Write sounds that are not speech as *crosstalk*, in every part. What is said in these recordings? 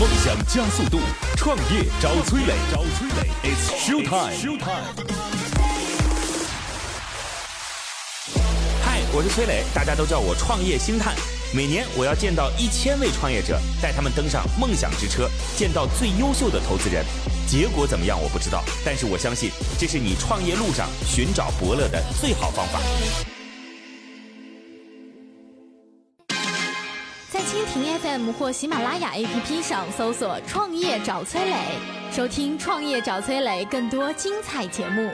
梦想加速度，创业找崔磊，找崔磊，It's show time。Show time，我是崔磊，大家都叫我创业星探。每年我要见到一千位创业者，带他们登上梦想之车，见到最优秀的投资人。结果怎么样我不知道，但是我相信这是你创业路上寻找伯乐的最好方法。FM 或喜马拉雅 APP 上搜索“创业找崔磊”，收听“创业找崔磊”更多精彩节目。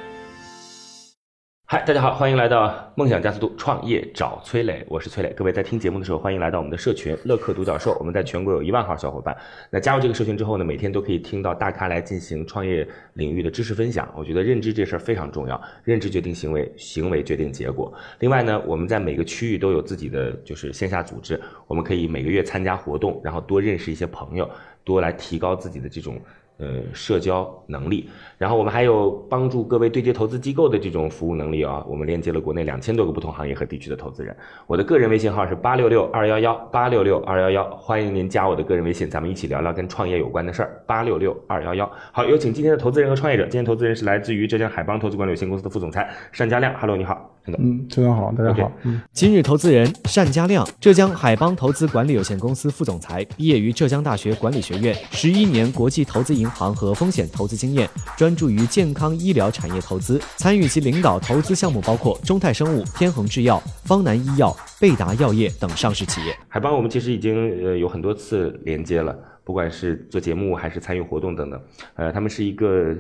嗨，大家好，欢迎来到梦想加速度创业找崔磊，我是崔磊。各位在听节目的时候，欢迎来到我们的社群乐客独角兽。我们在全国有一万号小伙伴，那加入这个社群之后呢，每天都可以听到大咖来进行创业领域的知识分享。我觉得认知这事儿非常重要，认知决定行为，行为决定结果。另外呢，我们在每个区域都有自己的就是线下组织，我们可以每个月参加活动，然后多认识一些朋友，多来提高自己的这种。呃，社交能力，然后我们还有帮助各位对接投资机构的这种服务能力啊。我们连接了国内两千多个不同行业和地区的投资人。我的个人微信号是八六六二幺幺八六六二幺幺，欢迎您加我的个人微信，咱们一起聊聊跟创业有关的事儿。八六六二幺幺，好，有请今天的投资人和创业者。今天投资人是来自于浙江海邦投资管理有限公司的副总裁单家亮。Hello，你好，陈总。嗯，陈总好，大家好。嗯，今日投资人单家亮，浙江海邦投资管理有限公司副总裁，毕业于浙江大学管理学院，十一年国际投资银行和风险。投资经验，专注于健康医疗产业投资，参与及领导投资项目包括中泰生物、天恒制药、方南医药、贝达药业等上市企业。海邦我们其实已经呃有很多次连接了，不管是做节目还是参与活动等等，呃，他们是一个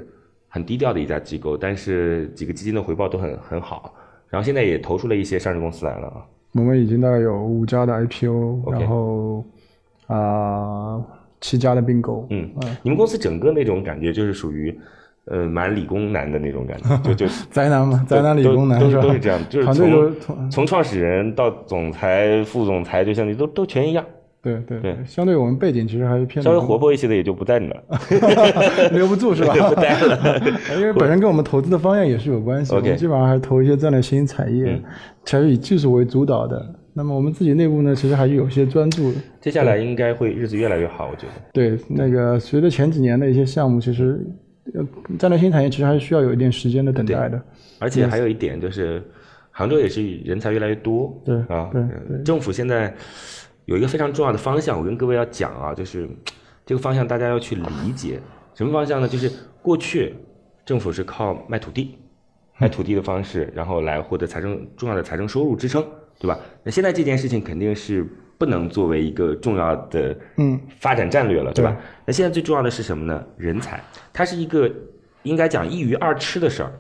很低调的一家机构，但是几个基金的回报都很很好，然后现在也投出了一些上市公司来了啊。我们已经大概有五家的 IPO，然后啊。七家的并购，嗯，你们公司整个那种感觉就是属于，呃，蛮理工男的那种感觉，*laughs* 就就宅男嘛，宅男理工男是？都是这样，就是从从创始人到总裁、副总裁，就像你都都全一样。对对对，相对我们背景其实还是偏稍微活泼一些的，也就不在你了，*laughs* 留不住是吧？*laughs* 不待了，因为本身跟我们投资的方向也是有关系。我们基本上还是投一些战略新兴产业，才是以技术为主导的。那么我们自己内部呢，其实还是有些专注的。接下来应该会日子越来越好，我觉得。对，那个随着前几年的一些项目，其实战略新产业其实还是需要有一点时间的等待的。而且还有一点就是，杭州也是人才越来越多。对啊，对，政府现在有一个非常重要的方向，我跟各位要讲啊，就是这个方向大家要去理解。什么方向呢？就是过去政府是靠卖土地、卖土地的方式，然后来获得财政重要的财政收入支撑。对吧？那现在这件事情肯定是不能作为一个重要的嗯发展战略了，对吧？那现在最重要的是什么呢？人才，它是一个应该讲一鱼二吃的事儿。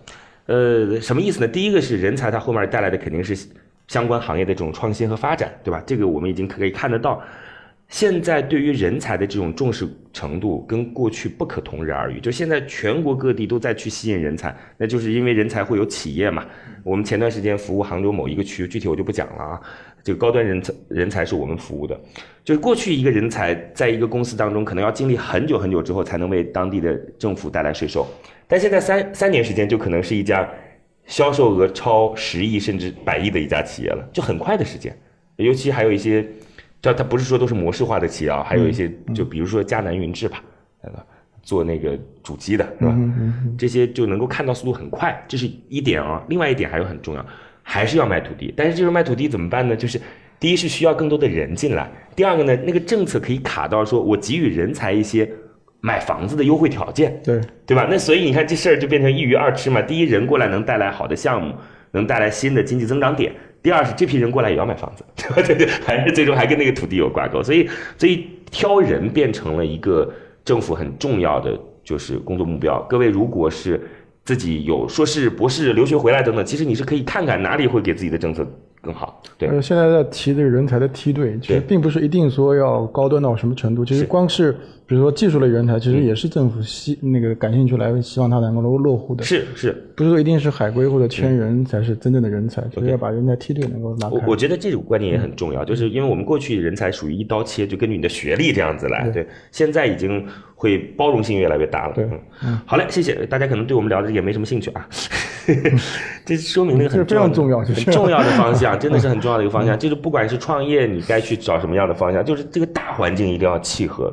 呃，什么意思呢？第一个是人才，它后面带来的肯定是相关行业的这种创新和发展，对吧？这个我们已经可以看得到。现在对于人才的这种重视程度跟过去不可同日而语，就现在全国各地都在去吸引人才，那就是因为人才会有企业嘛。我们前段时间服务杭州某一个区，具体我就不讲了啊。这个高端人才人才是我们服务的，就是过去一个人才在一个公司当中可能要经历很久很久之后才能为当地的政府带来税收，但现在三三年时间就可能是一家销售额超十亿甚至百亿的一家企业了，就很快的时间，尤其还有一些。这它不是说都是模式化的企业啊，还有一些就比如说迦南云智吧，那个做那个主机的是吧？这些就能够看到速度很快，这是一点啊。另外一点还有很重要，还是要卖土地。但是这个卖土地怎么办呢？就是第一是需要更多的人进来，第二个呢，那个政策可以卡到说我给予人才一些买房子的优惠条件，对对吧？那所以你看这事儿就变成一鱼二吃嘛。第一人过来能带来好的项目，能带来新的经济增长点。第二是这批人过来也要买房子，对 *laughs* 对，还是最终还跟那个土地有挂钩，所以所以挑人变成了一个政府很重要的就是工作目标。各位如果是自己有硕士、博士留学回来等等，其实你是可以看看哪里会给自己的政策。更好，对。呃，现在在提这个人才的梯队，其实并不是一定说要高端到什么程度。其实光是比如说技术类人才，其实也是政府希那个感兴趣来，希望他能够落落户的。是是，不是说一定是海归或者圈人才是真正的人才，就是要把人才梯队能够拉开。我我觉得这种观念也很重要，就是因为我们过去人才属于一刀切，就根据你的学历这样子来。对，现在已经会包容性越来越大了。对嗯，好嘞，谢谢大家，可能对我们聊的也没什么兴趣啊，*laughs* 这说明了一个很重重要很重要的方向，真的是很重要的一个方向。就是不管是创业，你该去找什么样的方向，就是这个大环境一定要契合，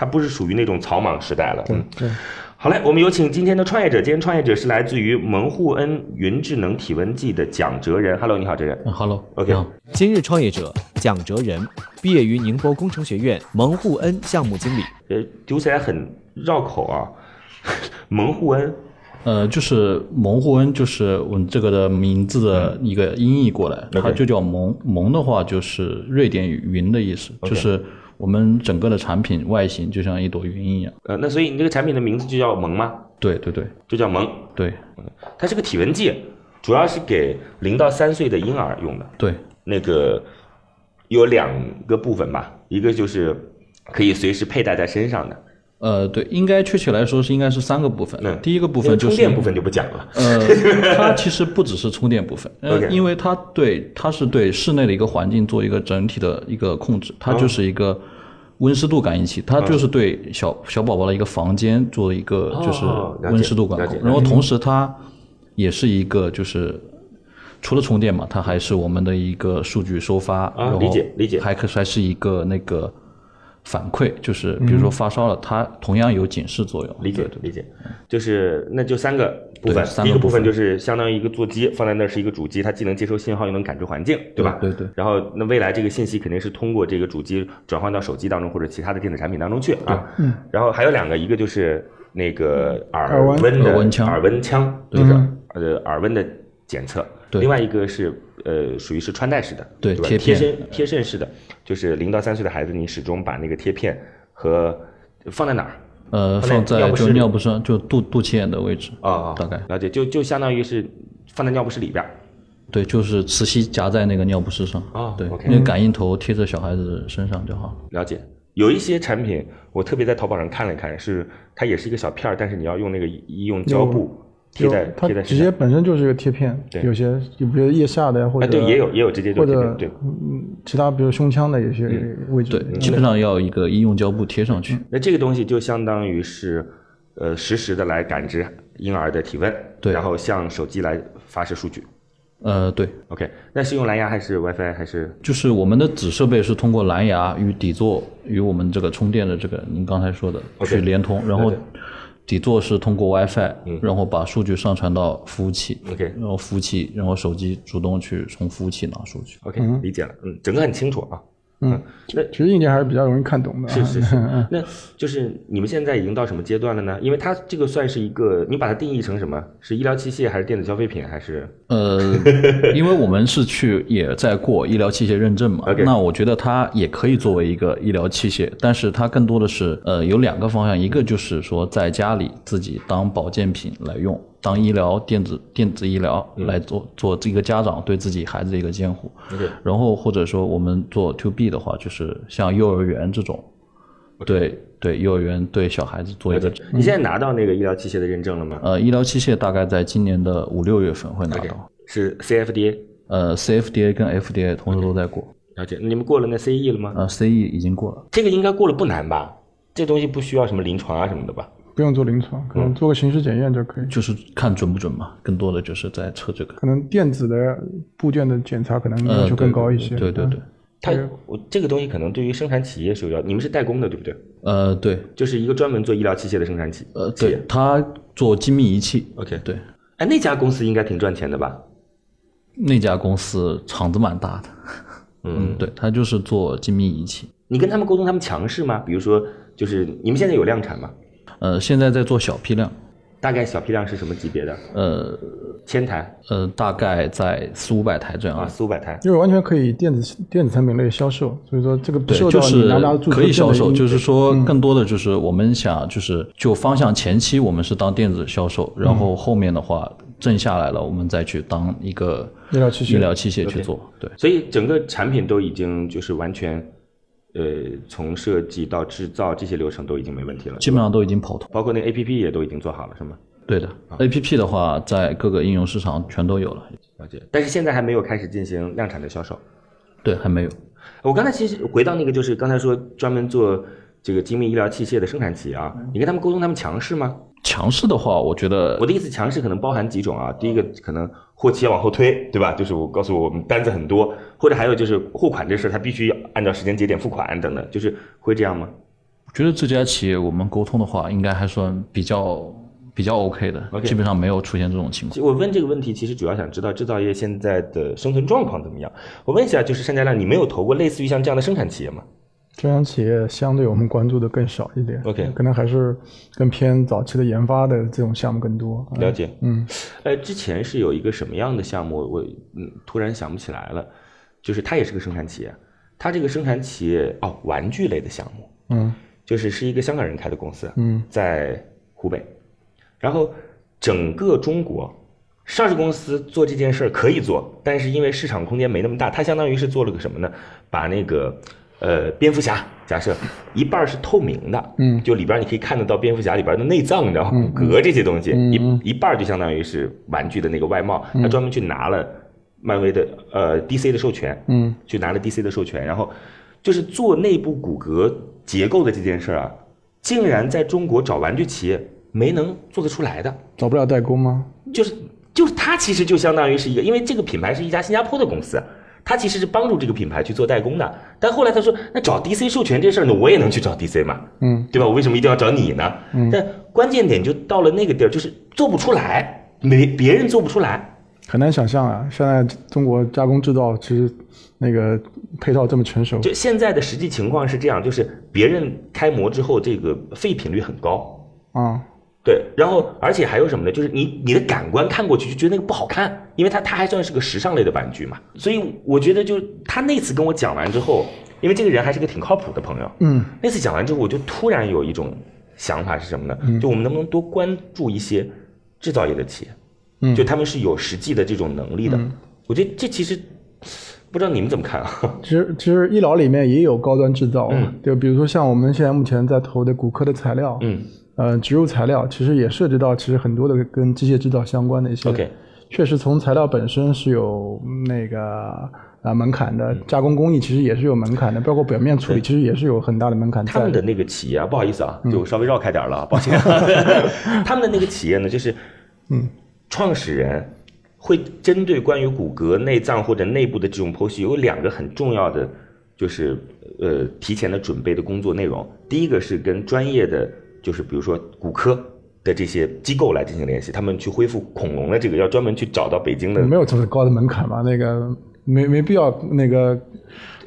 它不是属于那种草莽时代了。嗯，对，好嘞，我们有请今天的创业者。今天创业者是来自于蒙护恩云智能体温计的蒋哲仁。Hello，你好，哲仁。嗯，Hello，OK 好今日创业者蒋哲仁，毕业于宁波工程学院，蒙护恩项目经理。呃，读起来很绕口啊，*laughs* 蒙护恩。呃，就是蒙护恩，就是我们这个的名字的一个音译过来，它就叫蒙。蒙的话就是瑞典语“云”的意思，就是我们整个的产品外形就像一朵云一样。呃，那所以你这个产品的名字就叫萌吗？对对对就叫萌。对它是个体温计，主要是给零到三岁的婴儿用的。对，那个有两个部分吧，一个就是可以随时佩戴在身上的，呃，对，应该确切来说是应该是三个部分。嗯第一个部分就是充电部分就不讲了。呃，它其实不只是充电部分，呃 *laughs* 因为它对它是对室内的一个环境做一个整体的一个控制，它就是一个温湿度感应器，它就是对小小宝宝的一个房间做一个就是温湿度管控，然后同时它也是一个就是。除了充电嘛，它还是我们的一个数据收发，然后理解理解还可还是一个那个反馈，就是比如说发烧了，它同样有警示作用。理解理解，就是那就三个部分，三个部分第一个部分就是相当于一个座机，放在那儿是一个主机，它既能接收信号，又能感知环境，对吧？对对。然后那未来这个信息肯定是通过这个主机转换到手机当中或者其他的电子产品当中去啊。嗯。然后还有两个，一个就是那个耳耳温温的耳温枪耳温枪，就是呃耳温的检测。对。另外一个是呃属于是穿戴式的，吧？对贴贴身贴身式的，就是零到三岁的孩子，你始终把那个贴片和放在哪儿？呃，放在就尿不湿尿不湿，就肚肚脐眼的位置啊啊，大概了解，就就相当于是放在尿不湿里边儿。对，就是磁吸夹在那个尿不湿上哦对那个感应头贴在小孩子身上就好。了解，有一些产品我特别在淘宝上看了看，是它也是一个小片儿，但是你要用那个医用胶布贴在贴在直接。本身就是一个贴片，对有些比如腋下的呀或哎，者对，也有也有直接就或者贴片，对。嗯其他比如胸腔的有些位置对，，基本上要一个医用胶布贴上去。那这个东西就相当于是，呃，实时的来感知婴儿的体温，对然后向手机来发射数据。呃，对，OK，那是用蓝牙还是 WiFi 还是？就是我们的子设备是通过蓝牙与底座与我们这个充电的这个您刚才说的去连通，然后底座是通过 WiFi，然后把数据上传到服务器 OK 然后服务器，然后手机主动去从服务器拿数据。OK，、理解了，嗯，整个很清楚啊。嗯，那其实硬件还是比较容易看懂的啊。是是是，那就是你们现在已经到什么阶段了呢？因为它这个算是一个，你把它定义成什么？是医疗器械还是电子消费品还是？呃，*laughs* 因为我们是去也在过医疗器械认证嘛那我觉得它也可以作为一个医疗器械，但是它更多的是呃有两个方向，一个就是说在家里自己当保健品来用，当医疗电子电子医疗来做、做这个家长对自己孩子的一个监护然后或者说我们做 to B 的话，就是像幼儿园这种，对对幼儿园对小孩子做一个你现在拿到那个医疗器械的认证了吗？呃医疗器械，大概在今年的五六月份会拿到。是 CFDA，呃，CFDA 跟 FDA 同时都在过，了解。你们过了那 CE 了吗？呃，CE 已经过了。这个应该过了不难吧？这东西不需要什么临床啊什么的吧？不用做临床，可能做个形式检验就可以。就是看准不准嘛，更多的就是在测这个。可能电子的部件的检查可能要呃，求更高一些。对对对，它我这个东西可能对于生产企业是有要，你们是代工的对不对？呃，对，就是一个专门做医疗器械的生产企呃，对，他做精密仪器。OK 对，哎，那家公司应该挺赚钱的吧？那家公司厂子蛮大的。嗯，对，他就是做精密仪器。你跟他们沟通，他们强势吗？比如说，就是你们现在有量产吗？呃，现在在做小批量，大概小批量是什么级别的？呃千台？呃，大概在四五百台这样。啊，四五百台。就是完全可以电子电子产品类销售，所以说这个不对，受到就是可以销售，就是说更多的就是我们想就是就方向前期我们是当电子销售，然后后面的话挣下来了，我们再去当一个医疗器械。医疗器械去做。对，所以整个产品都已经就是完全，呃，从设计到制造这些流程都已经没问题了，基本上都已经跑通。包括那个 A P P 也都已经做好了，是吗？对的，A P P 的话，在各个应用市场全都有了。了解。但是现在还没有开始进行量产的销售。对，还没有。我刚才其实回到那个，就是刚才说专门做这个精密医疗器械的生产企业啊，你跟他们沟通，他们强势吗？强势的话，我觉得我的意思，强势可能包含几种啊。第一个可能货期要往后推，对吧？就是我告诉我我们单子很多，或者还有就是货款这事儿，他必须要按照时间节点付款等等，就是会这样吗？我觉得这家企业我们沟通的话，应该还算比较比较 OK 的基本上没有出现这种情况。我问这个问题，其实主要想知道制造业现在的生存状况怎么样。我问一下，就是单家亮，你没有投过类似于像这样的生产企业吗？这样企业相对我们关注的更少一点 OK 可能还是更偏早期的研发的这种项目更多。嗯了解，嗯，呃，之前是有一个什么样的项目，我嗯突然想不起来了，就是它也是个生产企业，它这个生产企业哦，玩具类的项目，嗯。就是是一个香港人开的公司，嗯。在湖北，然后整个中国上市公司做这件事儿可以做，但是因为市场空间没那么大，它相当于是做了个什么呢？把那个呃蝙蝠侠假设一半是透明的，嗯就里边你可以看得到蝙蝠侠里边的内脏，你知道吗？骨骼这些东西，嗯嗯一一半就相当于是玩具的那个外貌，他专门去拿了漫威的呃 DC 的授权，嗯去拿了 DC 的授权，然后就是做内部骨骼结构的这件事儿啊，竟然在中国找玩具企业没能做得出来的，找不了代工吗？就是就是它其实就相当于是一个，因为这个品牌是一家新加坡的公司。它其实是帮助这个品牌去做代工的，但后来他说，那找 DC 授权这事儿呢，我也能去找 DC 嘛，嗯。对吧？我为什么一定要找你呢？嗯。但关键点就到了那个地儿，就是做不出来，没别人做不出来，很难想象啊！现在中国加工制造其实那个配套这么成熟，就现在的实际情况是这样，就是别人开模之后，这个废品率很高，啊，对，然后而且还有什么呢？就是你你的感官看过去就觉得那个不好看，因为它它还算是个时尚类的玩具嘛。所以我觉得就他那次跟我讲完之后，因为这个人还是个挺靠谱的朋友，嗯那次讲完之后，我就突然有一种想法是什么呢？就我们能不能多关注一些制造业的企业，嗯就他们是有实际的这种能力的。我觉得这其实不知道你们怎么看啊？其实其实医疗里面也有高端制造，嗯就比如说像我们现在目前在投的骨科的材料，嗯呃，植入材料其实也涉及到其实很多的跟机械制造相关的一些。OK 确实从材料本身是有那个啊门槛的，加工工艺其实也是有门槛的，包括表面处理其实也是有很大的门槛在他们的那个企业啊，不好意思啊，嗯就稍微绕开点了啊，抱歉。*laughs* 他们的那个企业呢，就是，嗯，创始人会针对关于骨骼、内脏或者内部的这种剖析，有两个很重要的，就是呃提前的准备的工作内容。第一个是跟专业的，就是比如说骨科的这些机构来进行联系，他们去恢复恐龙的这个，要专门去找到北京的没有这么高的门槛吧，那个没没必要那个。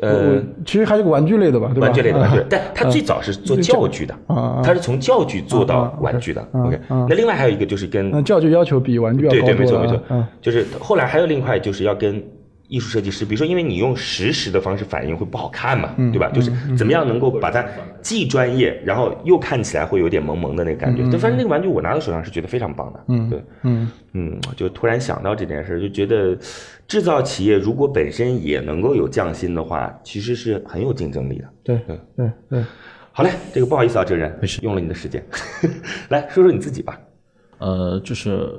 呃其实还是个玩具类的吧，对吧？玩具类的玩具啊，但它最早是做教具的啊啊啊，它是从教具做到玩具的。啊那另外还有一个就是跟那教具要求比玩具要对对，高多了。没错没错嗯，就是后来还有另一块就是要跟艺术设计师，比如说因为你用实时的方式反应会不好看嘛，嗯对吧？就是怎么样能够把它既专业，然后又看起来会有点萌萌的那个感觉。就反正那个玩具我拿到手上是觉得非常棒的，嗯对，嗯嗯，就突然想到这件事，就觉得制造企业如果本身也能够有匠心的话，其实是很有竞争力的。对对对对。好嘞，这个不好意思啊，哲人没事用了你的时间，*laughs* 来说说你自己吧。呃，就是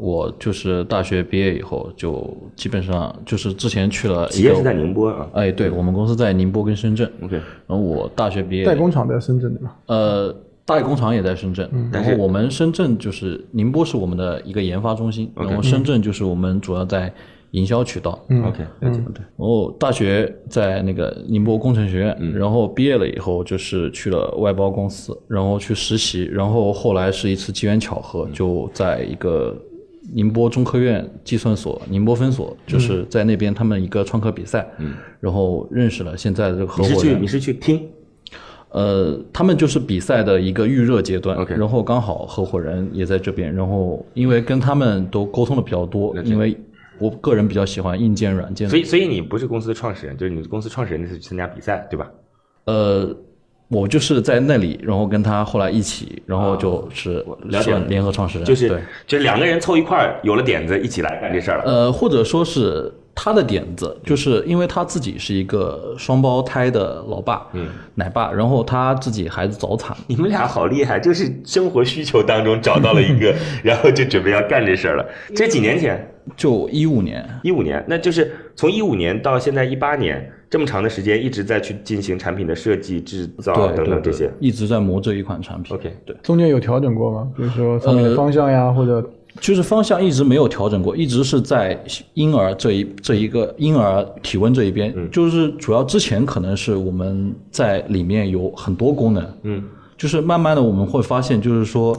我就是大学毕业以后，就基本上就是之前去了一个企业是在宁波啊？哎，对我们公司在宁波跟深圳。，OK，然后我大学毕业，代工厂在深圳对吧，呃，代工厂也在深圳，然后我们深圳就是宁波是我们的一个研发中心，然后深圳就是我们主要在营销渠道。嗯。OK，然后大学在那个宁波工程学院，然后毕业了以后就是去了外包公司，然后去实习，然后后来是一次机缘巧合，就在一个宁波中科院计算所宁波分所，就是在那边他们一个创客比赛，然后认识了现在的这个合伙人你是去你。是去听呃，他们就是比赛的一个预热阶段然后刚好合伙人也在这边，然后因为跟他们都沟通的比较多，因为我个人比较喜欢硬件、软件所以，所以你不是公司的创始人，就是你公司创始人那次去参加比赛，对吧？呃，我就是在那里，然后跟他后来一起，然后就是了解。算联合创始人，就是对，就两个人凑一块儿，有了点子，一起来干这事儿了。呃，或者说是他的点子，就是因为他自己是一个双胞胎的老爸，嗯，奶爸，然后他自己孩子早产，*laughs* 你们俩好厉害，就是生活需求当中找到了一个，*laughs* 然后就准备要干这事儿了。这几年前，就一五年，一五年，那就是从一五年到现在一八年，这么长的时间一直在去进行产品的设计、制造对等对对等这些。一直在磨这一款产品。OK 对，中间有调整过吗？比如说上面的方向呀，或者就是方向一直没有调整过，一直是在婴儿这一这一个婴儿体温这一边，就是主要之前可能是我们在里面有很多功能，嗯，就是慢慢的我们会发现，就是说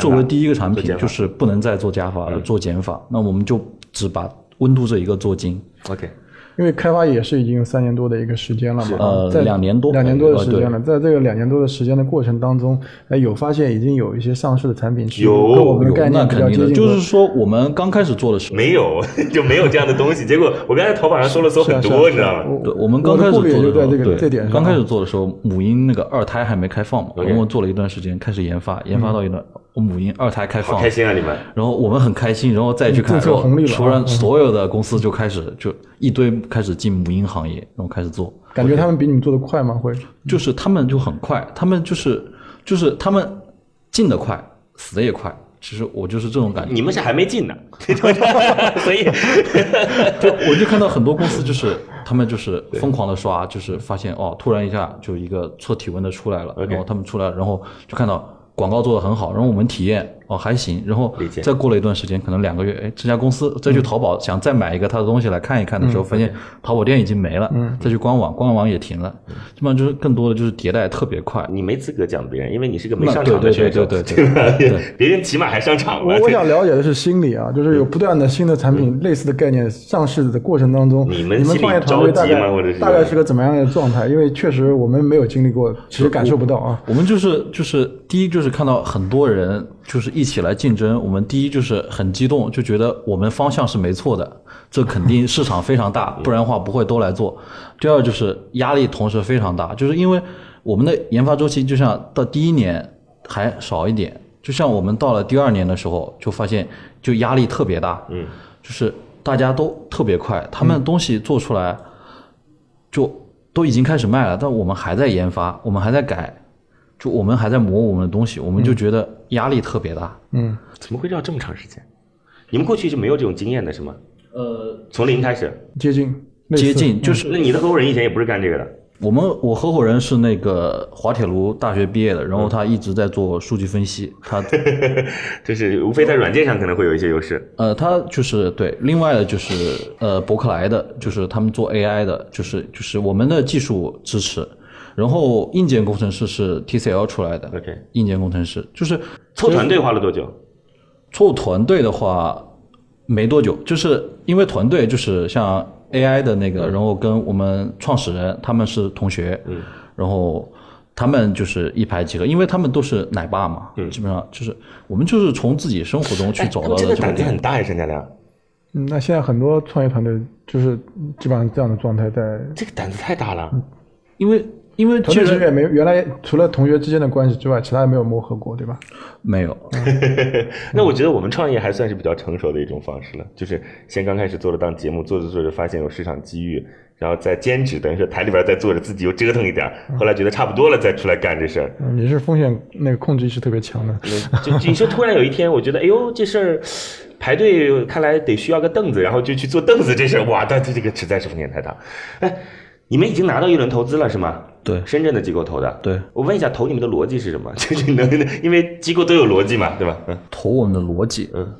作为第一个产品，就是不能再做加法了，做减法，那我们就只把温度这一个做精，OK，因为开发也是已经有三年多的一个时间了嘛，呃在两年多两年多的时间呃了，在这个两年多的时间的过程当中，哎，有发现已经有一些上市的产品是有跟我们的概那念比较肯定的，接近的，就是说我们刚开始做的时候。没有 *laughs* 就没有这样的东西。结果我刚才淘宝上搜了搜很多，是啊啊你知道吗？我对，我们刚开始做的时候，在这个对这点上，刚开始做的时候，母婴那个二胎还没开放嘛，我们做了一段时间，开始研发，研发到一段，我母婴二胎开放，开心啊，你们！然后我们很开心，然后再去看，政策红利了啊突然所有的公司就开始就一堆开始进母婴行业，然后开始做，感觉他们比你们做的快吗？会就是他们就很快，他们就是就是他们进的快，死的也快。其实我就是这种感觉，你们是还没进呢，*laughs* 所以就我就看到很多公司就是他们就是疯狂的刷，就是发现哦，突然一下就一个测体温的出来了，然后他们出来，然后就看到广告做得很好，然后我们体验哦还行，然后再过了一段时间，可能两个月，哎，这家公司再去淘宝想再买一个他的东西来看一看的时候，发现淘宝店已经没了，再去官网，官网也停了，基本上就是更多的就是迭代特别快。你没资格讲别人，因为你是个没那上场的对对选手，对对对对对。别人起码还上场了。我我想了解的是心理啊，就是有不断的新的产品、类似的概念上市的过程当中，你们你们创业团队大概大概是个怎么样的状态？因为确实我们没有经历过，其实感受不到啊。我们就是就是第一就是看到很多人就是一起来竞争，我们第一就是很激动，就觉得我们方向是没错的，这肯定市场非常大，*laughs* 不然的话不会都来做。第二就是压力同时非常大，就是因为我们的研发周期就像到第一年还少一点，就像我们到了第二年的时候就发现就压力特别大，嗯，就是大家都特别快，他们东西做出来就都已经开始卖了，但我们还在研发，我们还在改，就我们还在磨我们的东西，我们就觉得压力特别大。嗯，怎么会绕这么长时间？你们过去是没有这种经验的，是吗？呃，从零开始？接近接近就是那你的合伙人以前也不是干这个的，我们我合伙人是那个滑铁卢大学毕业的，然后他一直在做数据分析，他 *laughs* 就是无非在软件上可能会有一些优势。呃他就是对，另外的就是呃伯克莱的，就是他们做 AI 的，就是就是我们的技术支持。然后硬件工程师是 TCL 出来的 OK 硬件工程师就是凑团队花了多久？凑团队的话没多久，就是因为团队就是像 AI 的那个，然后跟我们创始人他们是同学，嗯，然后他们就是一拍即合，因为他们都是奶爸嘛，嗯，基本上就是我们就是从自己生活中去找到的这个胆子很大呀，陈家亮，嗯，那现在很多创业团队就是基本上这样的状态在。这个胆子太大了。因为因为团其实队其实也没原来除了同学之间的关系之外，其他也没有磨合过，对吧？没有，*laughs* 那我觉得我们创业还算是比较成熟的一种方式了，就是先刚开始做了档节目，做着做着发现有市场机遇，然后再兼职，等于说台里边再做着，自己又折腾一点，后来觉得差不多了，再出来干这事儿。嗯，你是风险那个控制意识特别强的。就就你说突然有一天，我觉得哎呦这事儿排队看来得需要个凳子，然后就去坐凳子这事儿，哇，但这这个实在是风险太大。哎，你们已经拿到一轮投资了是吗？对深圳的机构投的。对我问一下，投你们的逻辑是什么？*laughs* 就是能，因为机构都有逻辑嘛，对吧？嗯。投我们的逻辑，嗯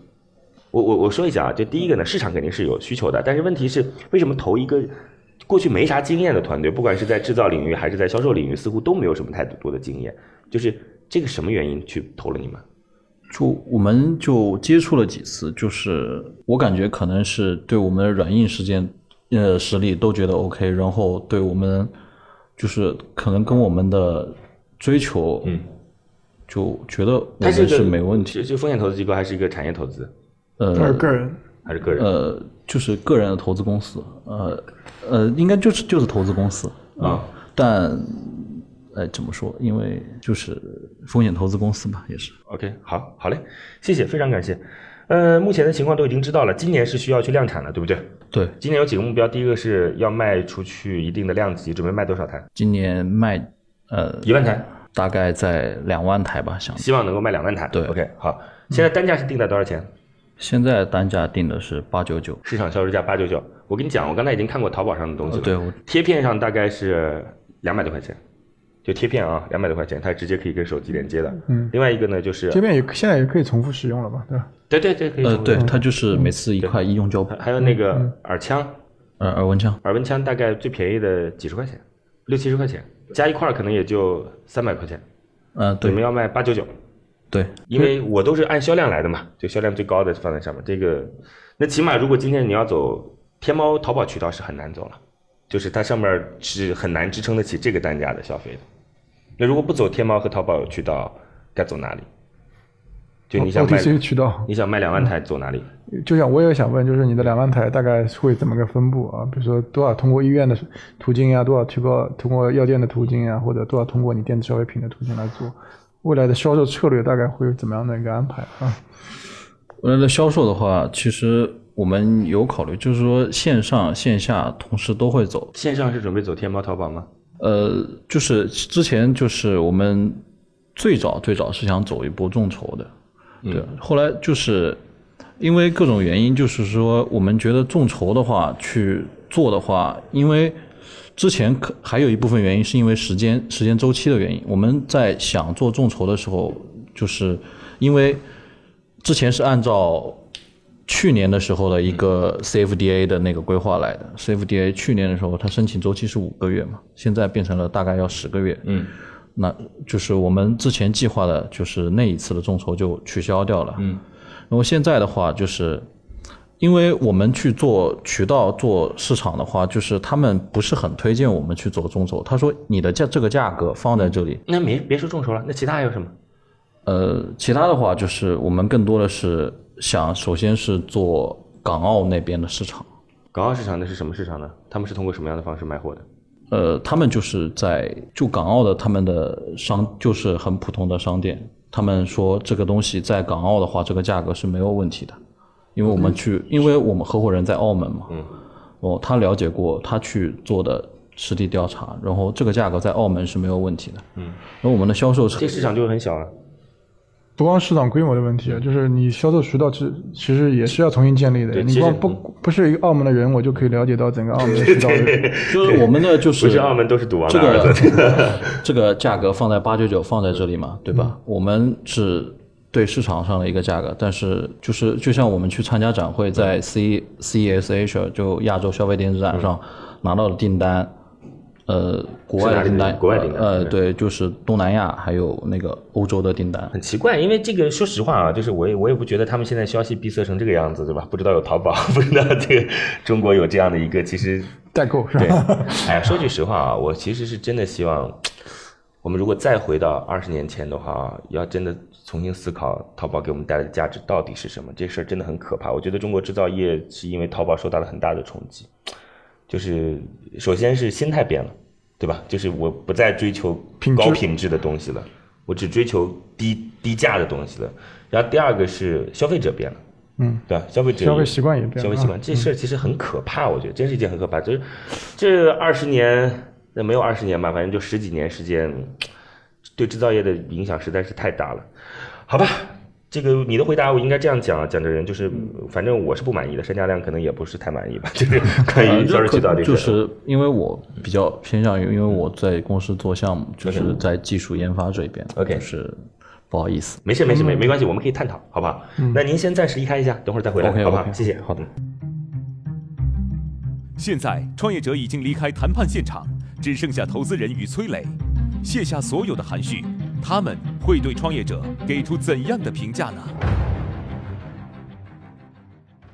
我我我说一下啊，就第一个呢，市场肯定是有需求的，但是问题是，为什么投一个过去没啥经验的团队，不管是在制造领域还是在销售领域，似乎都没有什么太多的经验，就是这个什么原因去投了你们？就我们就接触了几次，就是我感觉可能是对我们软硬实践呃实力都觉得 OK，然后对我们就是可能跟我们的追求，嗯，就觉得我们是是没问题，是是风险投资机构还是一个产业投资，都是呃个人，还是个人？呃，就是个人的投资公司，呃呃，应该就是就是投资公司啊、但呃怎么说？因为就是风险投资公司嘛，也是。OK，好，好嘞，谢谢，非常感谢。呃，目前的情况都已经知道了，今年是需要去量产了，对不对？对，今年有几个目标，第一个是要卖出去一定的量级，准备卖多少台？今年卖呃一万台，大概在两万台吧，想希望能够卖两万台。对，OK，好。现在单价是定在多少钱？现在单价定的是八九九，市场销售价八九九。我跟你讲，我刚才已经看过淘宝上的东西了，对我贴片上大概是两百多块钱，就贴片啊，两百多块钱，它直接可以跟手机连接的。嗯另外一个呢，就是贴片也现在也可以重复使用了吧？对吧？对对对，可以呃，对，它就是每次一块医用胶还布，还有那个耳枪，呃，耳温枪，耳温枪大概最便宜的几十块钱，六七十块钱，加一块儿可能也就三百块钱。嗯，对你们要卖八九九，对，因为我都是按销量来的嘛，就销量最高的放在上面。这个，那起码如果今天你要走天猫、淘宝渠道是很难走了，就是它上面是很难支撑得起这个单价的消费的。那如果不走天猫和淘宝渠道，该走哪里？就你想卖，OTC 渠道，你想卖两万台走哪里？就像我也想问，就是你的两万台大概会怎么个分布啊？比如说多少通过医院的途径呀，多少通过通过药店的途径呀，或者多少通过你电子消费品的途径来做？未来的销售策略大概会有怎么样的一个安排啊？未来的销售的话，其实我们有考虑，就是说线上线下同时都会走。线上是准备走天猫、淘宝吗？呃，就是之前就是我们最早最早是想走一波众筹的，对，后来就是因为各种原因，就是说我们觉得众筹的话去做的话，因为之前可还有一部分原因是因为时间时间周期的原因，我们在想做众筹的时候，就是因为之前是按照去年的时候的一个 CFDA 的那个规划来的。CFDA 去年的时候，它申请周期是五个月嘛，现在变成了大概要十个月。嗯，那就是我们之前计划的，就是那一次的众筹就取消掉了。嗯，然后现在的话，就是因为我们去做渠道、做市场的话，就是他们不是很推荐我们去走众筹。他说你的价这个价格放在这里，那没别说众筹了，那其他还有什么？呃，其他的话就是我们更多的是想，首先是做港澳那边的市场。港澳市场那是什么市场呢？他们是通过什么样的方式卖货的？呃，他们就是在就港澳的他们的商就是很普通的商店，他们说这个东西在港澳的话，这个价格是没有问题的，因为我们去，因为我们合伙人在澳门嘛，嗯，哦，他了解过，他去做的实地调查，然后这个价格在澳门是没有问题的，嗯，那我们的销售这个市场就很小啊。不光市场规模的问题，就是你销售渠道其其实也是要重新建立的。你光不不是一个澳门的人，我就可以了解到整个澳门的渠道的。就是我们的就是不是澳门都是赌王这个。*laughs* 这个价格放在八九九放在这里嘛，对吧？我们是对市场上的一个价格，但是就是就像我们去参加展会，在 C CES Asia 就亚洲消费电子展上拿到的订单，呃，国外的订单，国外订单呃，对对，就是东南亚还有那个欧洲的订单。很奇怪，因为这个说实话啊，就是我也我也不觉得他们现在消息闭塞成这个样子，对吧？不知道有淘宝，不知道这个中国有这样的一个，其实代购是对吧？，哎，说句实话啊，我其实是真的希望，我们如果再回到二十年前的话，要真的重新思考淘宝给我们带来的价值到底是什么。这事儿真的很可怕。我觉得中国制造业是因为淘宝受到了很大的冲击，就是首先是心态变了，对吧？就是我不再追求高品质的东西了，我只追求低低价的东西了。然后第二个是消费者变了。嗯，对吧？消费者消费习惯也变了消费习惯这事儿其实很可怕，我觉得真是一件很可怕。就是这二十年，那没有二十年吧，反正就十几年时间，对制造业的影响实在是太大了。好吧，这个你的回答我应该这样讲啊，讲的人就是，反正我是不满意的，单家亮可能也不是太满意吧，就是关于销售渠道这个就。是因为我比较偏向于，因为我在公司做项目，就是在技术研发这边 OK 就是不好意思。没事没事没没关系，我们可以探讨，好不好？那您先暂时离开一下，等会儿再回来 OK，好不好？谢谢。好的。现在，创业者已经离开谈判现场，只剩下投资人与崔磊，卸下所有的含蓄，他们会对创业者给出怎样的评价呢？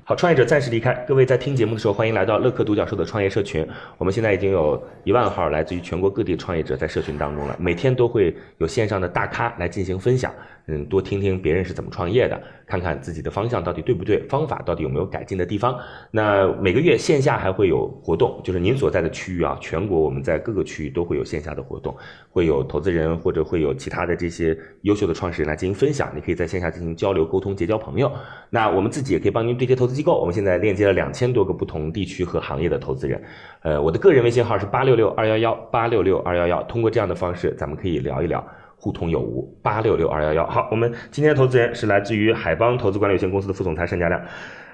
好，创业者暂时离开。各位在听节目的时候，欢迎来到乐客独角兽的创业社群。我们现在已经有一万号来自于全国各地创业者在社群当中了，每天都会有线上的大咖来进行分享。嗯，多听听别人是怎么创业的，看看自己的方向到底对不对，方法到底有没有改进的地方。那每个月线下还会有活动，就是您所在的区域啊，全国我们在各个区域都会有线下的活动，会有投资人或者会有其他的这些优秀的创始人来进行分享，你可以在线下进行交流沟通，结交朋友。那我们自己也可以帮您对接投资机构，我们现在链接了两千多个不同地区和行业的投资人。呃，我的个人微信号是八六六二幺幺八六六二幺幺，通过这样的方式，咱们可以聊一聊。互通有无。八六六二幺幺。好，我们今天的投资人是来自于海邦投资管理有限公司的副总裁单家亮。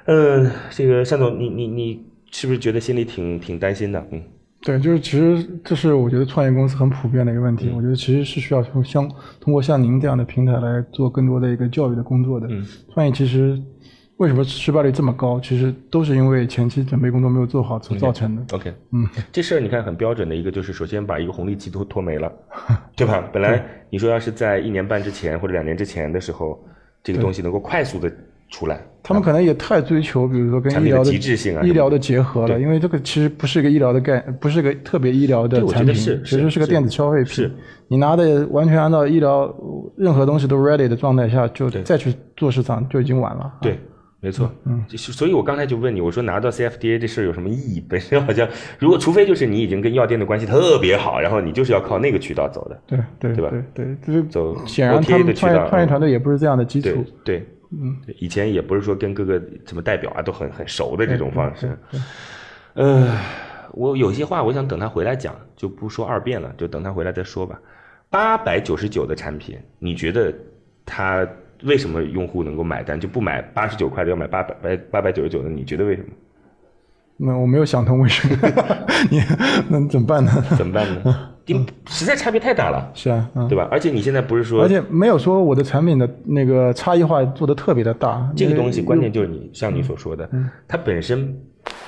嗯，这个单总，你你你是不是觉得心里挺挺担心的？嗯。对，就是其实这是我觉得创业公司很普遍的一个问题。我觉得其实是需要从像通过像您这样的平台来做更多的一个教育的工作的。嗯创业其实为什么失败率这么高？其实都是因为前期准备工作没有做好所造成的。OK，嗯，这事儿你看很标准的一个就是首先把一个红利期都拖没了，*laughs* 对吧？本来你说要是在一年半之前或者两年之前的时候，这个东西能够快速的。出来，他们可能也太追求，比如说跟医疗的极致性啊，医疗的结合了，因为这个其实不是一个医疗的概，不是个特别医疗的产品，其实是个电子消费品。是，你拿的完全按照医疗任何东西都 ready 的状态下，就再去做市场就已经晚了。对，没错。嗯，所以我刚才就问你，我说拿到 CFDA 这事儿有什么意义？*laughs* 本身好像，如果除非就是你已经跟药店的关系特别好，然后你就是要靠那个渠道走的。对对对吧？对对，就是走显然他们创业创业团队也不是这样的基础。对。对嗯，以前也不是说跟各个什么代表啊都很很熟的这种方式。呃，我有些话我想等他回来讲，就不说二遍了，就等他回来再说吧。八百九十九的产品，你觉得他为什么用户能够买单，就不买八十九块的，要买八百八八百九十九的？你觉得为什么？那我没有想通为什么，*laughs* 你那怎么办呢？怎么办呢？*laughs* 因实在差别太大了，是啊，对吧？而且你现在不是说，而且没有说我的产品的那个差异化做的特别的大。这个东西关键就是你像你所说的，它本身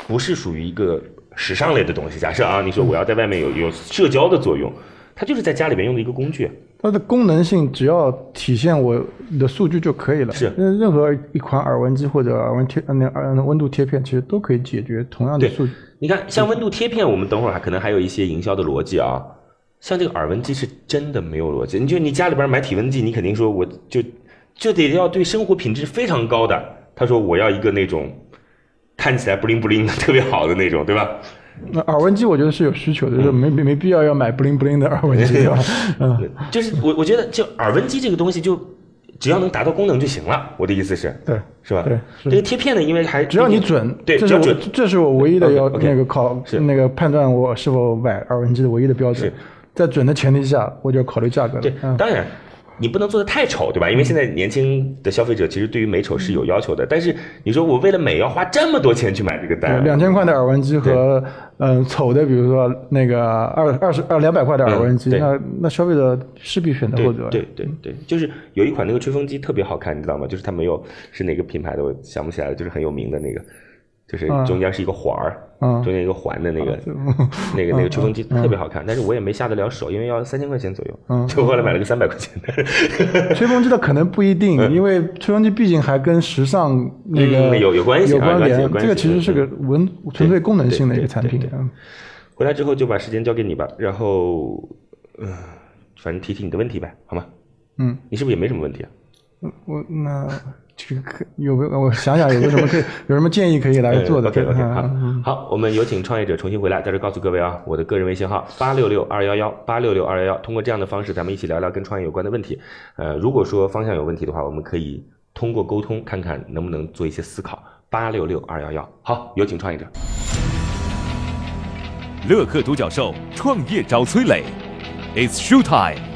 不是属于一个时尚类的东西。假设啊，你说我要在外面有有社交的作用，它就是在家里面用的一个工具。它的功能性只要体现我的数据就可以了。是，任何一款耳温机或者耳温贴那耳温度贴片，其实都可以解决同样的数据。你看，像温度贴片，我们等会儿还可能还有一些营销的逻辑啊。像这个耳温机是真的没有逻辑。你就你家里边买体温计，你肯定说我就就得要对生活品质非常高的。他说我要一个那种看起来不灵不灵的特别好的那种，对吧？那耳温机我觉得是有需求的，就是没没没必要要买不灵不灵的耳温机。*laughs* 嗯，就是我我觉得就耳温机这个东西，就只要能达到功能就行了。我的意思是，对，是吧？对，这个贴片呢，因为还只要你准，对，只要准，这是我唯一的要那个考那个判断我是否买耳温机的唯一的标准。在准的前提下，我就要考虑价格了。对，当然，你不能做的太丑，对吧？因为现在年轻的消费者其实对于美丑是有要求的。但是你说我为了美要花这么多钱去买这个单，两千块的耳温机和嗯丑的，比如说那个二二十二两百块的耳温机，那那消费者势必选择后者。对对对，就是有一款那个吹风机特别好看，你知道吗？就是它没有是哪个品牌的，我想不起来了，就是很有名的那个。就是中间是一个环儿，中间一个环的那个，那个那个吹风机特别好看，但是我也没下得了手，因为要三千块钱左右，就后来买了个三百块钱的。吹风机的可能不一定，因为吹风机毕竟还跟时尚那个有有关系，有关联。这个其实是个文纯粹功能性的一个产品。回来之后就把时间交给你吧，然后嗯，反正提提你的问题呗，好吗？嗯，你是不是也没什么问题啊？我那。这个可有没有？我想想有没有什么可以有什么建议可以来做的？OK OK 好，好，我们有请创业者重新回来，在这告诉各位啊，我的个人微信号八六六二幺幺八六六二幺幺，通过这样的方式，咱们一起聊聊跟创业有关的问题。呃，如果说方向有问题的话，我们可以通过沟通看看能不能做一些思考。八六六二幺幺，好，有请创业者。乐客独角兽创业找崔磊，It's show time。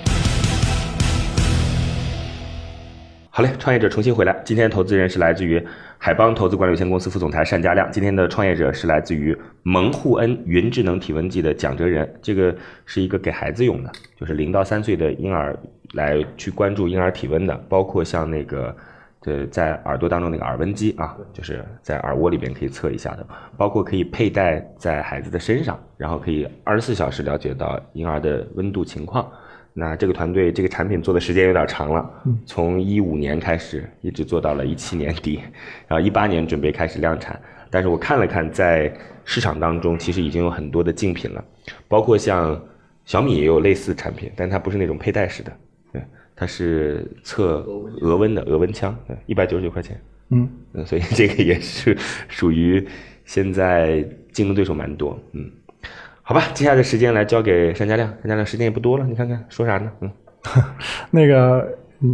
好嘞，创业者重新回来。今天的投资人是来自于海邦投资管理有限公司副总裁单家亮。今天的创业者是来自于蒙护恩云智能体温计的蒋哲人。这个是一个给孩子用的，就是零到三岁的婴儿来去关注婴儿体温的，包括像那个呃在耳朵当中那个耳温机啊，就是在耳蜗里边可以测一下的，包括可以佩戴在孩子的身上，然后可以二十四小时了解到婴儿的温度情况。那这个团队这个产品做的时间有点长了，从一五年开始一直做到了一七年底，然后一八年准备开始量产。但是我看了看，在市场当中其实已经有很多的竞品了，包括像小米也有类似产品，但它不是那种佩戴式的，对，它是测额温的额温枪，一百九十九块钱，嗯，所以这个也是属于现在竞争对手蛮多，嗯。好吧，接下来的时间来交给单家亮。单家亮，时间也不多了，你看看说啥呢？嗯，*laughs* 那个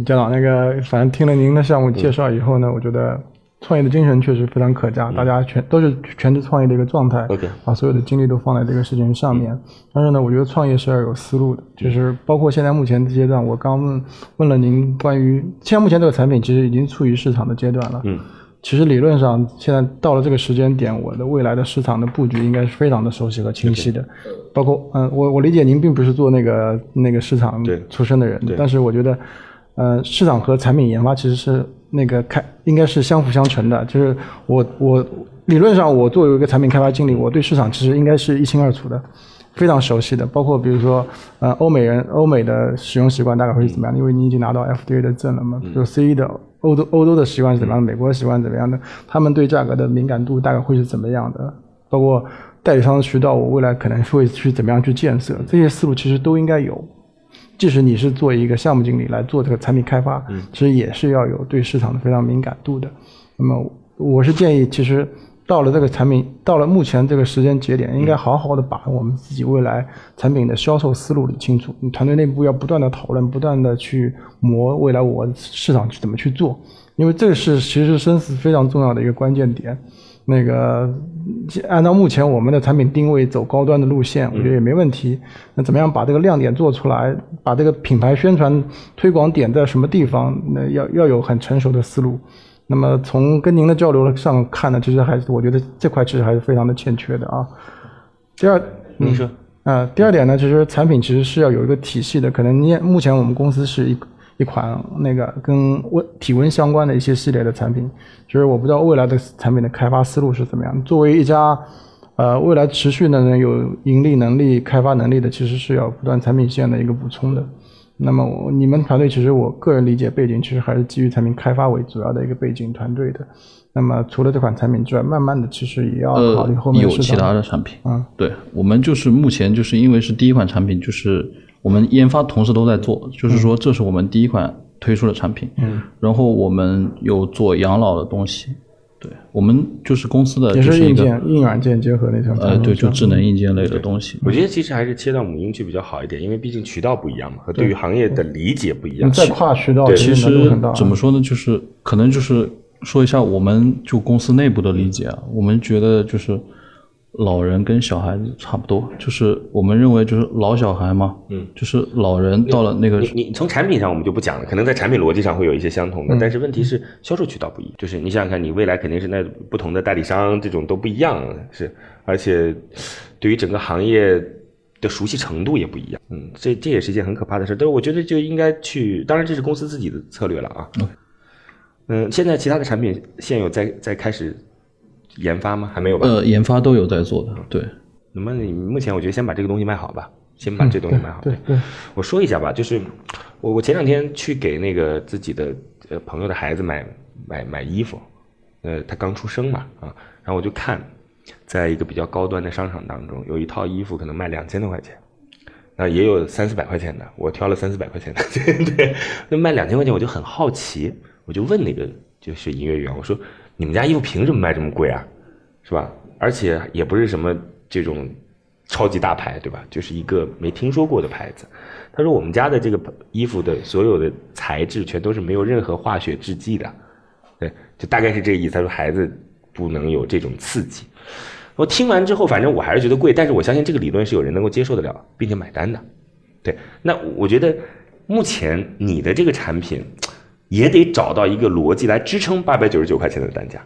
姜老，那个反正听了您的项目介绍以后呢，我觉得创业的精神确实非常可嘉，大家全都是全职创业的一个状态把所有的精力都放在这个事情上面。但是呢，我觉得创业是要有思路的，就是包括现在目前的阶段，我刚问问了您关于现在目前这个产品其实已经处于市场的阶段了，嗯，其实理论上现在到了这个时间点，我的未来的市场的布局应该是非常的熟悉和清晰的，包括嗯，我我理解您并不是做那个那个市场出身的人，但是我觉得，呃，市场和产品研发其实是那个开应该是相辅相成的，就是我我理论上我作为一个产品开发经理，我对市场其实应该是一清二楚的。非常熟悉的，包括比如说，呃，欧美人欧美的使用习惯大概会是怎么样的？因为你已经拿到 FDA 的证了嘛，比如 CE 的欧洲欧洲的习惯是怎么样的？美国的习惯怎么样的？他们对价格的敏感度大概会是怎么样的？包括代理商的渠道，我未来可能会去怎么样去建设？这些思路其实都应该有。即使你是做一个项目经理来做这个产品开发，其实也是要有对市场的非常敏感度的。那么我是建议，其实到了这个产品，到了目前这个时间节点，应该好好的把我们自己未来产品的销售思路理清楚。你团队内部要不断的讨论，不断的去磨未来我市场去怎么去做，因为这是其实生死非常重要的一个关键点。那个按照目前我们的产品定位走高端的路线，我觉得也没问题。那怎么样把这个亮点做出来，把这个品牌宣传推广点在什么地方？那要要有很成熟的思路。那么从跟您的交流上看呢，其实还是我觉得这块其实还是非常的欠缺的啊。第二，您说，呃，第二点呢，其实产品其实是要有一个体系的。可能你目前我们公司是一一款那个跟温体温相关的一些系列的产品，就是我不知道未来的产品的开发思路是怎么样。作为一家呃未来持续的能有盈利能力、开发能力的，其实是要不断产品线的一个补充的。那么我你们团队其实我个人理解背景，其实还是基于产品开发为主要的一个背景团队的。那么除了这款产品之外，慢慢的其实也要考虑后面呃有其他的产品。嗯，对我们就是目前就是因为是第一款产品，就是我们研发同时都在做，就是说这是我们第一款推出的产品。嗯，然后我们有做养老的东西，对我们就是公司的也是是一个硬件、硬软件结合那条呃对，就智能硬件类的东西。我觉得其实还是切到母婴去比较好一点，因为毕竟渠道不一样嘛，和对于行业的理解不一样你。再跨渠道，对其实。怎么说呢，就是可能就是说一下我们就公司内部的理解啊，我们觉得就是老人跟小孩子差不多，就是我们认为就是老小孩嘛，嗯，就是老人到了那个你你从产品上我们就不讲了，可能在产品逻辑上会有一些相同的，但是问题是销售渠道不一，就是你想想看，你未来肯定是那不同的代理商这种都不一样，是，而且对于整个行业的熟悉程度也不一样，嗯，这这也是一件很可怕的事，但是我觉得就应该去，当然这是公司自己的策略了啊，嗯，现在其他的产品现有在在开始研发吗？还没有吧？呃研发都有在做的，对，那么你目前我觉得先把这个东西卖好吧，先把这东西卖好。对对，我说一下吧，就是我我前两天去给那个自己的呃朋友的孩子买买买衣服，呃，他刚出生嘛啊，然后我就看，在一个比较高端的商场当中，有一套衣服可能卖两千多块钱，那也有三四百块钱的，我挑了三四百块钱的，*laughs* 对对，那卖两千块钱我就很好奇，我就问那个就是营业员，我说你们家衣服凭什么卖这么贵啊？是吧？而且也不是什么这种超级大牌，对吧？就是一个没听说过的牌子。他说我们家的这个衣服的所有的材质全都是没有任何化学制剂的，对，就大概是这个意思。他说孩子不能有这种刺激。我听完之后，反正我还是觉得贵，但是我相信这个理论是有人能够接受得了，并且买单的。对，那我觉得目前你的这个产品也得找到一个逻辑来支撑八百九十九块钱的单价，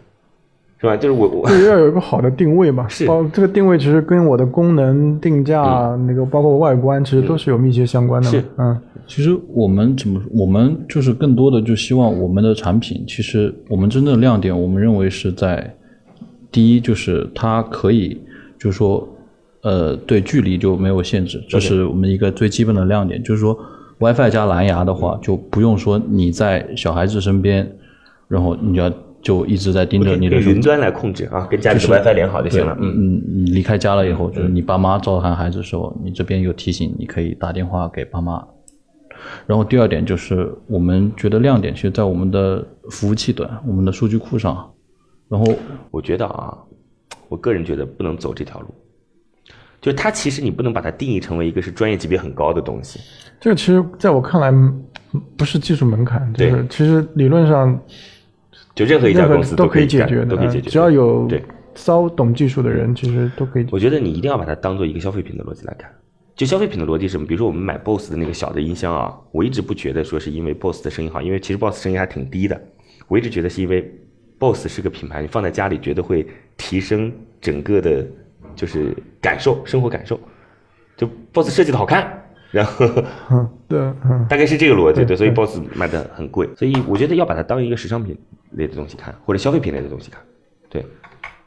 是吧？就是我我对，要有一个好的定位嘛。*laughs* 是包这个定位其实跟我的功能定价、那个包括外观，其实都是有密切相关的。是嗯，其实我们怎么，我们就是更多的就希望我们的产品，其实我们真正的亮点，我们认为是在第一，就是它可以，就是说，呃，对距离就没有限制，这是我们一个最基本的亮点。就是说，WiFi 加蓝牙的话，就不用说你在小孩子身边，然后你要就一直在盯着你的云端来控制啊，跟家里的 WiFi 连好就行了。嗯，嗯，你离开家了以后，就是你爸妈照看孩子的时候，你这边有提醒，你可以打电话给爸妈。然后第二点就是，我们觉得亮点其实在我们的服务器端，我们的数据库上。然后我觉得啊，我个人觉得不能走这条路，就它其实你不能把它定义成为一个是专业级别很高的东西。这个其实在我看来嗯不是技术门槛，就是对其实理论上就任何一家公司都可以解决的，嗯都可以解决。只要有对，稍懂技术的人，其实都可以。我觉得你一定要把它当做一个消费品的逻辑来看。就消费品的逻辑是什么？比如说我们买 BOSS 的那个小的音箱啊，我一直不觉得说是因为 BOSS 的声音好，因为其实 BOSS 声音还挺低的。我一直觉得是因为 BOSS 是个品牌，你放在家里觉得会提升整个的，就是感受，生活感受。就 BOSS 设计的好看，然后嗯，*laughs* 对，嗯，大概是这个逻辑，对对，所以 BOSS 卖的很贵，所以我觉得要把它当一个时尚品类的东西看，或者消费品类的东西看。对，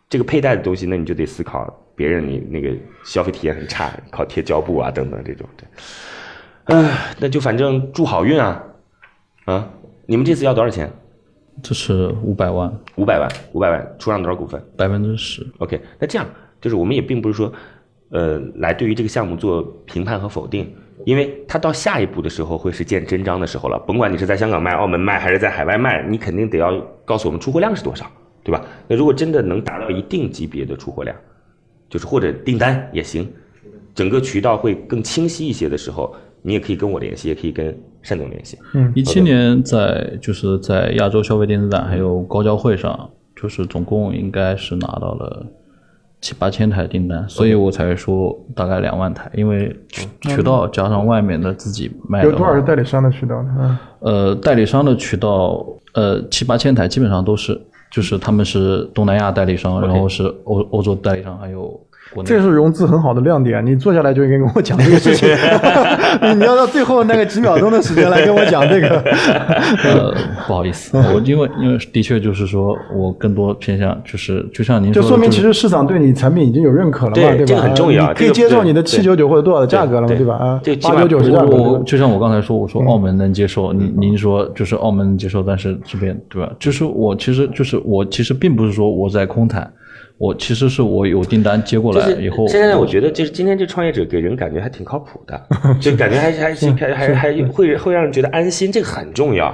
这个佩戴的东西，那你就得思考别人你那个消费体验很差，靠贴胶布啊等等这种。对，唉，那就反正祝好运啊啊！你们这次要多少钱？这是五百万，五百万，五百万，出让多少股份？百分之十。OK，那这样就是我们也并不是说，呃，来对于这个项目做评判和否定，因为它到下一步的时候会是见真章的时候了。甭管你是在香港卖、澳门卖还是在海外卖，你肯定得要告诉我们出货量是多少，对吧？那如果真的能达到一定级别的出货量，就是或者订单也行，整个渠道会更清晰一些的时候，你也可以跟我联系，也可以跟单总联系。嗯一七年在就是在亚洲消费电子展还有高交会上，就是总共应该是拿到了七八千台订单，所以我才说大概两万台，因为渠渠道加上外面的自己卖的有，多少是代理商的渠道呢？嗯，呃，代理商的渠道，呃，七八千台基本上都是，就是他们是东南亚代理商，然后是欧欧洲代理商，还有。这是融资很好的亮点。你坐下来就应该跟我讲这个事情，*laughs* *laughs* 你要到最后那个几秒钟的时间来跟我讲这个。*laughs* 呃，不好意思，我因为因为的确就是说我更多偏向就是就像您说的，就说明其实市场对你产品已经有认可了嘛，吧？对这个很重要你可以接受你的七九九或者多少的价格了嘛，对对吧？啊八九九是价格对吧。我就像我刚才说，我说澳门能接受，您您说就是澳门能接受，但是这边对吧？就是我其实就是我其实并不是说我在空谈，我其实是我有订单接过就是来以后，现在我觉得就是今天这创业者给人感觉还挺靠谱的，*laughs* 就感觉还还还还还会会让人觉得安心，这个很重要，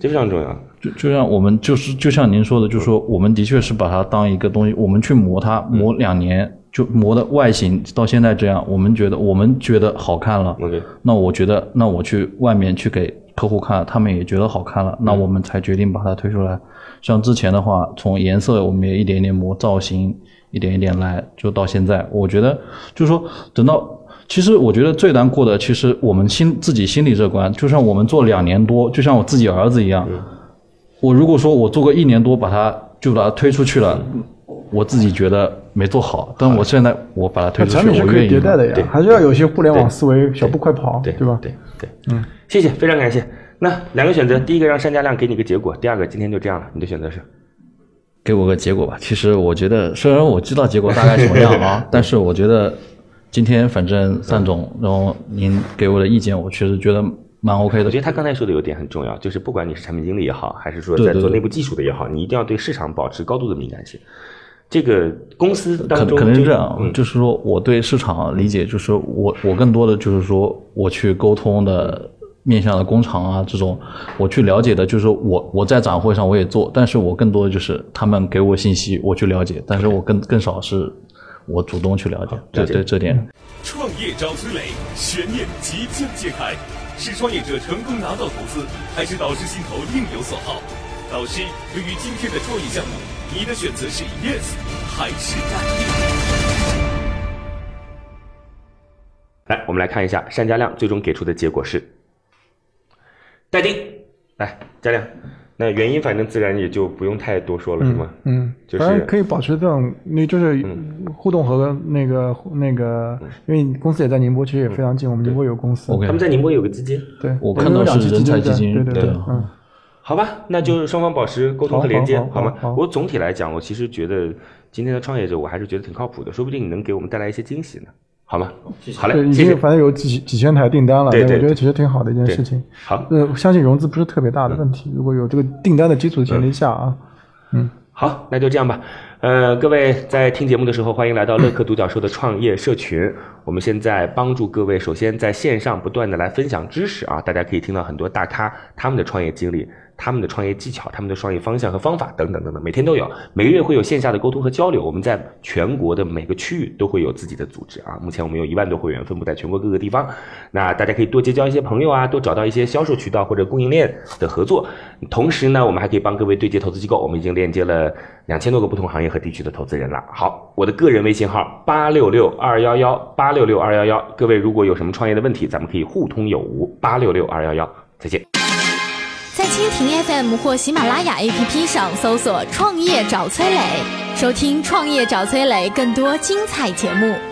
这非常重要。就就像我们就是就像您说的，就是说我们的确是把它当一个东西，我们去磨它，磨两年，就磨的外形到现在这样，我们觉得我们觉得好看了那我觉得那我去外面去给客户看，他们也觉得好看了，那我们才决定把它推出来。像之前的话，从颜色我们也一点一点磨，造型一点一点来，就到现在，我觉得就是说等到。其实我觉得最难过的，其实我们心自己心里这关，就像我们做两年多，就像我自己儿子一样，我如果说我做个一年多，把它就把它推出去了，我自己觉得没做好，但我现在我把它推出去，我愿意以迭代的对。呀，还是要有些互联网思维，小步快跑，对。对吧？对。对，嗯，谢谢，非常感谢。那两个选择，第一个让单家亮给你个结果，第二个今天就这样了，你的选择是？给我个结果吧。其实我觉得，虽然我知道结果大概什么样啊，*laughs* 但是我觉得今天反正单总，然后您给我的意见，我确实觉得蛮 OK 的我觉。得他刚才说的有点很重要，就是不管你是产品经理也好，还是说在做内部技术的也好，你一定要对市场保持高度的敏感性。这个公司可当中可能是就这样，嗯就是说我对市场理解，就是我我更多的就是说我去沟通的面向的工厂啊这种，我去了解的，就是我我在展会上我也做，但是我更多的就是他们给我信息我去了解，但是我更更少是我主动去了解，对了解对这点。创业找崔磊，悬念即将揭开，是创业者成功拿到投资，还是导师心头另有所好？导师，对于今天的创业项目，你的选择是 yes 还是 no？来，我们来看一下单家亮最终给出的结果是待定。来，家亮，那原因反正自然也就不用太多说了，是吗？嗯，就是可以保持这种，那就是互动和那个那个，因为公司也在宁波，其实也非常近，我们宁波有公司。他们在宁波有个基金，对，我看到们两期是人才基金对对对嗯，好吧，那就双方保持沟通和连接，好好吗好好？我总体来讲，我其实觉得今天的创业者，我还是觉得挺靠谱的，说不定你能给我们带来一些惊喜呢，好吗？好，嘞，谢谢。已经反正有几几千台订单了，对对对我觉得其实挺好的一件事情。好，呃，相信融资不是特别大的问题，如果有这个订单的基础前提下啊，嗯好，那就这样吧。呃，各位在听节目的时候，欢迎来到乐客独角兽的创业社群。我们现在帮助各位，首先在线上不断的来分享知识啊，大家可以听到很多大咖他们的创业经历，他们的创业技巧、他们的创业方向和方法等等等等，每天都有，每个月会有线下的沟通和交流。我们在全国的每个区域都会有自己的组织啊，目前我们有一万多会员，分布在全国各个地方。那大家可以多结交一些朋友啊，多找到一些销售渠道或者供应链的合作。同时呢，我们还可以帮各位对接投资机构，我们已经链接了两千多个不同行业和地区的投资人了。好，我的个人微信号八六六二幺幺八六六二幺幺，各位如果有什么创业的问题，咱们可以互通有无。八六六二幺幺，再见。在蜻蜓 FM 或喜马拉雅 APP 上搜索“创业找崔磊”，收听“创业找崔磊”更多精彩节目。